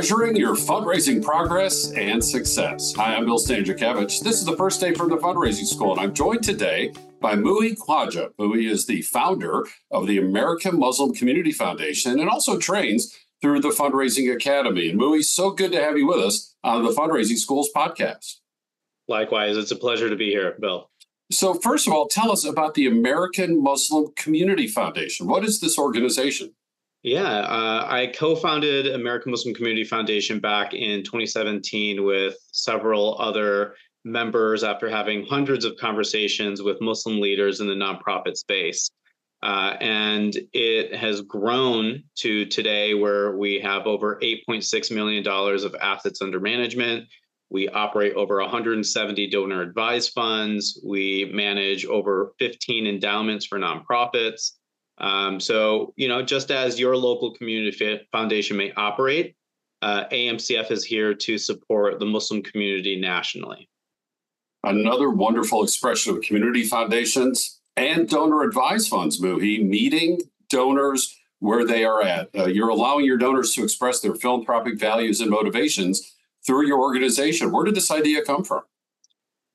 measuring your fundraising progress and success. Hi, I'm Bill Stanczykiewicz. This is the first day from the fundraising school, and I'm joined today by Muhi Khwaja. Muhi is the founder of the American Muslim Community Foundation and also trains through the Fundraising Academy. And Muhi, so good to have you with us on the Fundraising Schools podcast. Likewise, it's a pleasure to be here, Bill. So, first of all, tell us about the American Muslim Community Foundation. What is this organization? Yeah, uh, I co founded American Muslim Community Foundation back in 2017 with several other members after having hundreds of conversations with Muslim leaders in the nonprofit space. Uh, and it has grown to today where we have over $8.6 million of assets under management. We operate over 170 donor advised funds. We manage over 15 endowments for nonprofits. Um, so, you know, just as your local community foundation may operate, uh, AMCF is here to support the Muslim community nationally. Another wonderful expression of community foundations and donor advised funds, Muhi, meeting donors where they are at. Uh, you're allowing your donors to express their philanthropic values and motivations through your organization. Where did this idea come from?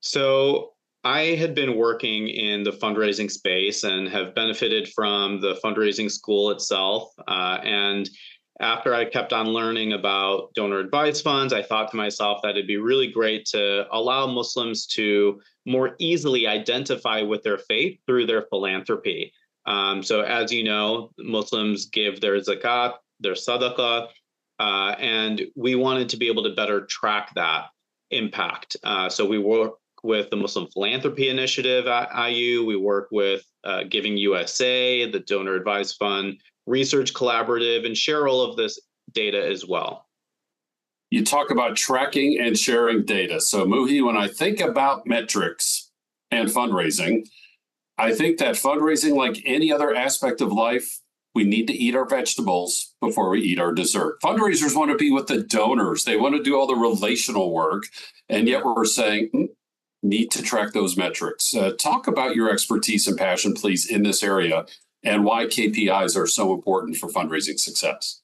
So, I had been working in the fundraising space and have benefited from the fundraising school itself. Uh, and after I kept on learning about donor advised funds, I thought to myself that it'd be really great to allow Muslims to more easily identify with their faith through their philanthropy. Um, so, as you know, Muslims give their zakat, their sadaqah, uh, and we wanted to be able to better track that impact. Uh, so, we work with the Muslim Philanthropy Initiative at IU. We work with uh, Giving USA, the Donor Advised Fund Research Collaborative, and share all of this data as well. You talk about tracking and sharing data. So, Muhi, when I think about metrics and fundraising, I think that fundraising, like any other aspect of life, we need to eat our vegetables before we eat our dessert. Fundraisers want to be with the donors, they want to do all the relational work. And yet we're saying, mm, need to track those metrics. Uh, talk about your expertise and passion, please, in this area and why KPIs are so important for fundraising success.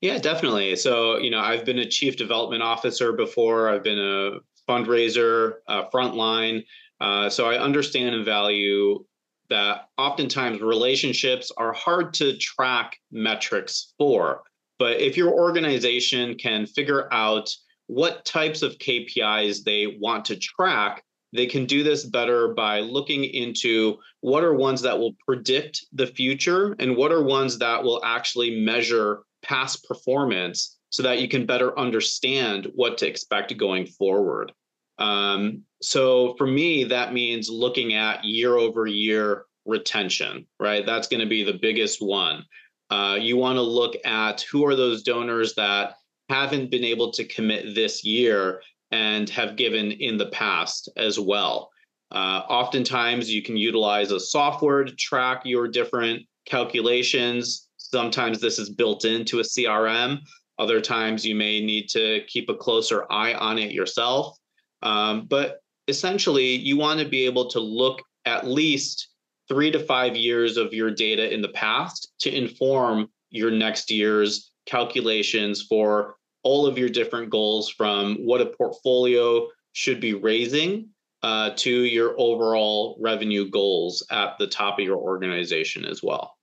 Yeah, definitely. So, you know, I've been a chief development officer before, I've been a fundraiser, uh, frontline. Uh, so I understand and value that oftentimes relationships are hard to track metrics for. But if your organization can figure out what types of KPIs they want to track, they can do this better by looking into what are ones that will predict the future and what are ones that will actually measure past performance so that you can better understand what to expect going forward. Um, so for me, that means looking at year over year retention, right? That's going to be the biggest one. Uh, you want to look at who are those donors that haven't been able to commit this year and have given in the past as well. Uh, oftentimes, you can utilize a software to track your different calculations. Sometimes this is built into a CRM. Other times, you may need to keep a closer eye on it yourself. Um, but essentially, you want to be able to look at least three to five years of your data in the past to inform your next year's calculations for all of your different goals from what a portfolio should be raising uh, to your overall revenue goals at the top of your organization as well.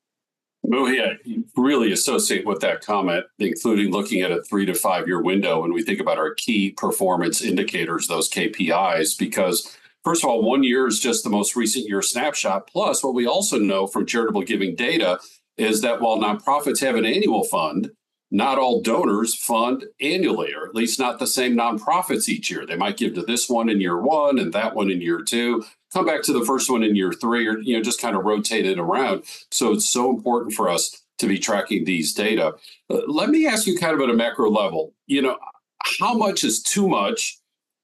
I really associate with that comment, including looking at a three to five year window when we think about our key performance indicators, those KPIs, because first of all, one year is just the most recent year snapshot. Plus, what we also know from charitable giving data is that while nonprofits have an annual fund, not all donors fund annually, or at least not the same nonprofits each year. They might give to this one in year one and that one in year two, come back to the first one in year three, or you know, just kind of rotate it around. So it's so important for us to be tracking these data. Uh, let me ask you kind of at a macro level, you know, how much is too much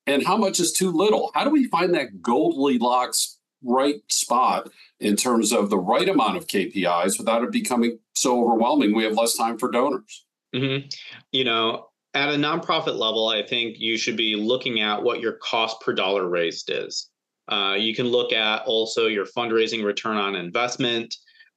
and how much is too little? How do we find that Goldilocks right spot in terms of the right amount of KPIs without it becoming so overwhelming we have less time for donors? Mm-hmm. You know, at a nonprofit level, I think you should be looking at what your cost per dollar raised is. Uh, you can look at also your fundraising return on investment.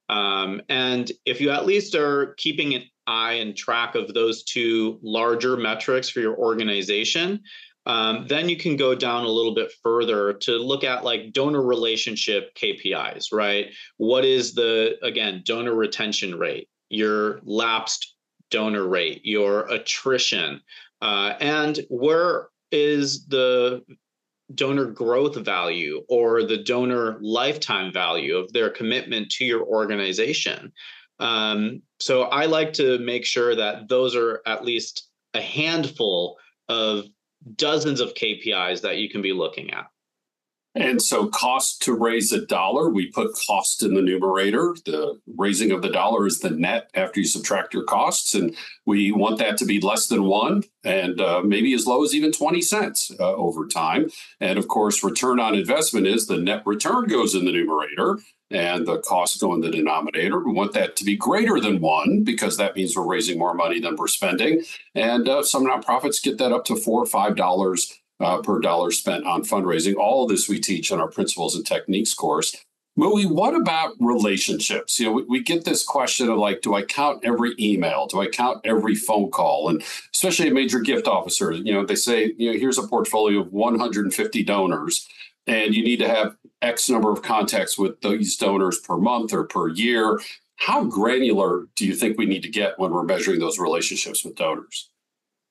Um, and if you at least are keeping an eye and track of those two larger metrics for your organization, um, then you can go down a little bit further to look at like donor relationship KPIs, right? What is the, again, donor retention rate, your lapsed donor rate, your attrition, uh, and where is the donor growth value or the donor lifetime value of their commitment to your organization. Um, so I like to make sure that those are at least a handful of dozens of KPIs that you can be looking at. And so, cost to raise a dollar, we put cost in the numerator. The raising of the dollar is the net after you subtract your costs. And we want that to be less than one and uh, maybe as low as even 20 cents uh, over time. And of course, return on investment is the net return goes in the numerator and the costs go in the denominator. We want that to be greater than one because that means we're raising more money than we're spending. And uh, some nonprofits get that up to four or five dollars uh, per dollar spent on fundraising. All of this we teach in our principles and techniques course. Muhi, what about relationships? You know, we, we, get this question of like, do I count every email? Do I count every phone call? And especially a major gift officer, you know, they say, you know, here's a portfolio of 150 donors, and you need to have X number of contacts with these donors per month or per year. How granular do you think we need to get when we're measuring those relationships with donors?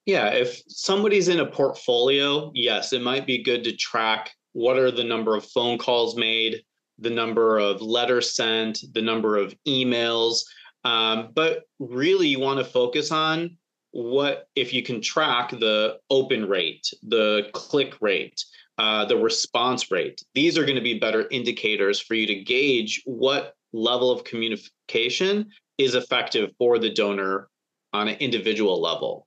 Yeah, if somebody's in a portfolio, yes, it might be good to track what are the number of phone calls made, the number of letters sent, the number of emails. Um, but really, you want to focus on what if you can track the open rate, the click rate, uh, the response rate. These are going to be better indicators for you to gauge what level of communication is effective for the donor on an individual level.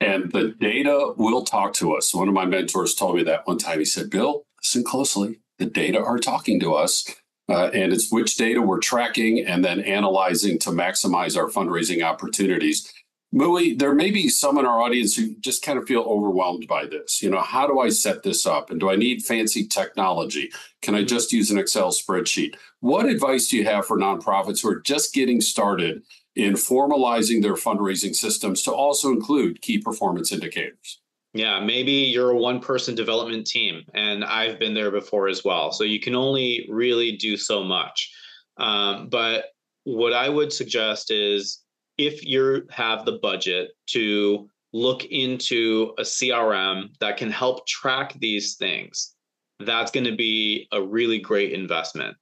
And the data will talk to us. One of my mentors told me that one time. He said, Bill, listen closely. The data are talking to us. Uh, and it's which data we're tracking and then analyzing to maximize our fundraising opportunities. Muhi, there may be some in our audience who just kind of feel overwhelmed by this. You know, how do I set this up? And do I need fancy technology? Can I just use an Excel spreadsheet? What advice do you have for nonprofits who are just getting started in formalizing their fundraising systems to also include key performance indicators. Yeah, maybe you're a one person development team, and I've been there before as well. So you can only really do so much. Um, but what I would suggest is if you have the budget to look into a CRM that can help track these things, that's going to be a really great investment.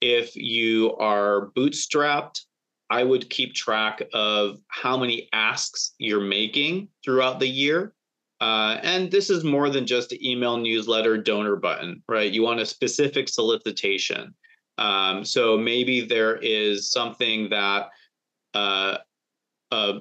If you are bootstrapped I would keep track of how many asks you're making throughout the year. Uh, and this is more than just an email, newsletter, donor button, right? You want a specific solicitation. Um, so maybe there is something that uh, a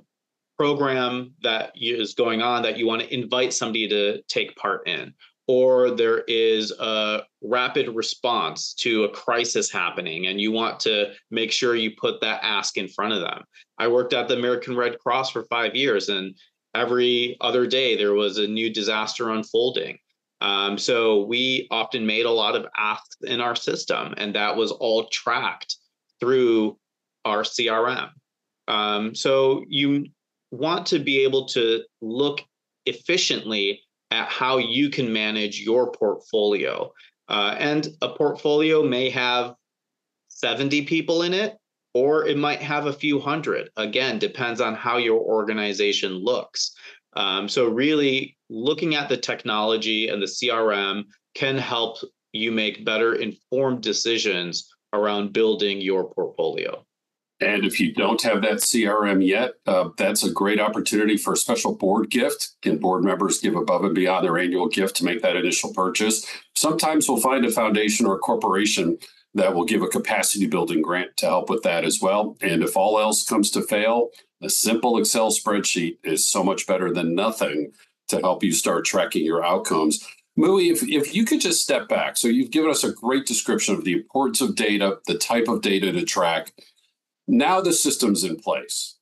program that is going on that you want to invite somebody to take part in, or there is a rapid response to a crisis happening and you want to make sure you put that ask in front of them. I worked at the American Red Cross for five years, and every other day there was a new disaster unfolding. Um, so we often made a lot of asks in our system, and that was all tracked through our CRM. Um, so you want to be able to look efficiently at how you can manage your portfolio. Uh, and a portfolio may have 70 people in it, or it might have a few hundred. Again, depends on how your organization looks. Um, so, really looking at the technology and the CRM can help you make better informed decisions around building your portfolio. And if you don't have that CRM yet, uh, that's a great opportunity for a special board gift. Can board members give above and beyond their annual gift to make that initial purchase? Sometimes we'll find a foundation or a corporation that will give a capacity building grant to help with that as well. And if all else comes to fail, a simple Excel spreadsheet is so much better than nothing to help you start tracking your outcomes. Muhi, if, if you could just step back. So you've given us a great description of the importance of data, the type of data to track now the system's in place.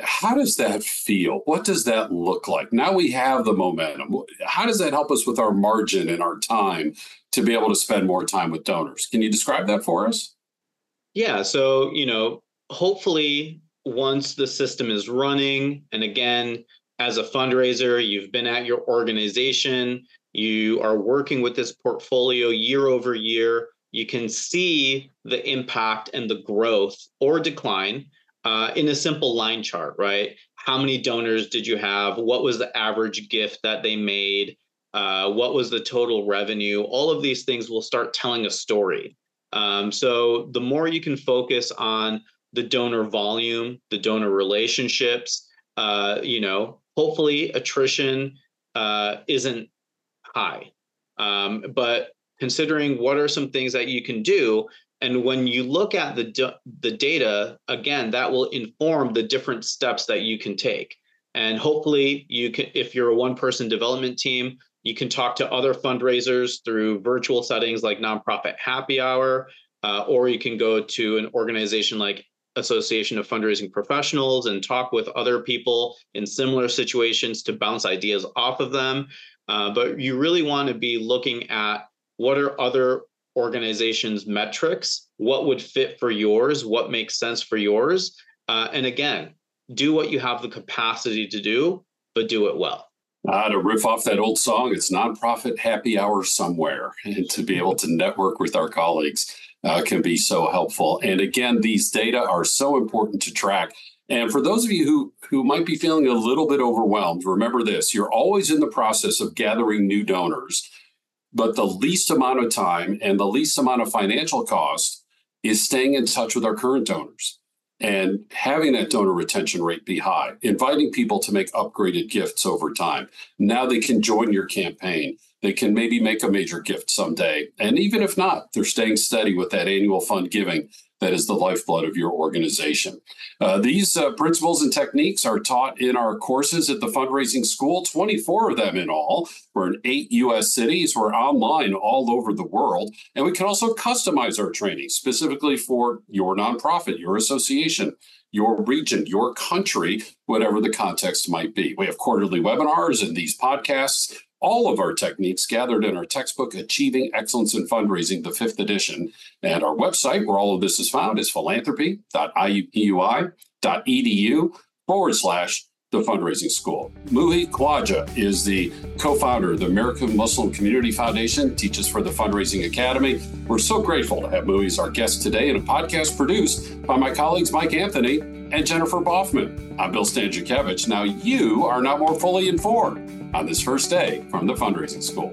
How does that feel? What does that look like? Now we have the momentum. How does that help us with our margin and our time to be able to spend more time with donors? Can you describe that for us? Yeah. So, you know, hopefully once the system is running, and again, as a fundraiser, you've been at your organization, you are working with this portfolio year over year, you can see the impact and the growth or decline uh, in a simple line chart, right? How many donors did you have? What was the average gift that they made? Uh, what was the total revenue? All of these things will start telling a story. Um, so the more you can focus on the donor volume, the donor relationships, uh, you know, hopefully attrition uh, isn't high. Um, but considering what are some things that you can do, and when you look at the the data, again, that will inform the different steps that you can take. And hopefully, you can, if you're a one-person development team, you can talk to other fundraisers through virtual settings like nonprofit happy hour, uh, or you can go to an organization like Association of Fundraising Professionals and talk with other people in similar situations to bounce ideas off of them. Uh, but you really want to be looking at what are other organizations' metrics, what would fit for yours, what makes sense for yours. Uh, and again, do what you have the capacity to do, but do it well. Uh, to riff off that old song, it's nonprofit happy hour somewhere, and to be able to network with our colleagues uh, can be so helpful. And again, these data are so important to track. And for those of you who, who might be feeling a little bit overwhelmed, remember this you're always in the process of gathering new donors, but the least amount of time and the least amount of financial cost is staying in touch with our current donors and having that donor retention rate be high, inviting people to make upgraded gifts over time. Now they can join your campaign. They can maybe make a major gift someday. And even if not, they're staying steady with that annual fund giving that is the lifeblood of your organization. Uh, these uh, principles and techniques are taught in our courses at the fundraising school, 24 of them in all. We're in eight US cities. We're online all over the world. And we can also customize our training specifically for your nonprofit, your association, your region, your country, whatever the context might be. We have quarterly webinars and these podcasts all of our techniques gathered in our textbook, Achieving Excellence in Fundraising, the fifth edition. And our website, where all of this is found, is philanthropy.iupui.edu forward slash the fundraising school. Muhi Khwaja is the co-founder of the American Muslim Community Foundation, teaches for the Fundraising Academy. We're so grateful to have Muhi as our guest today in a podcast produced by my colleagues Mike Anthony and Jennifer Boffman. I'm Bill Stanczykiewicz. Now you are now more fully informed on this first day from the fundraising school.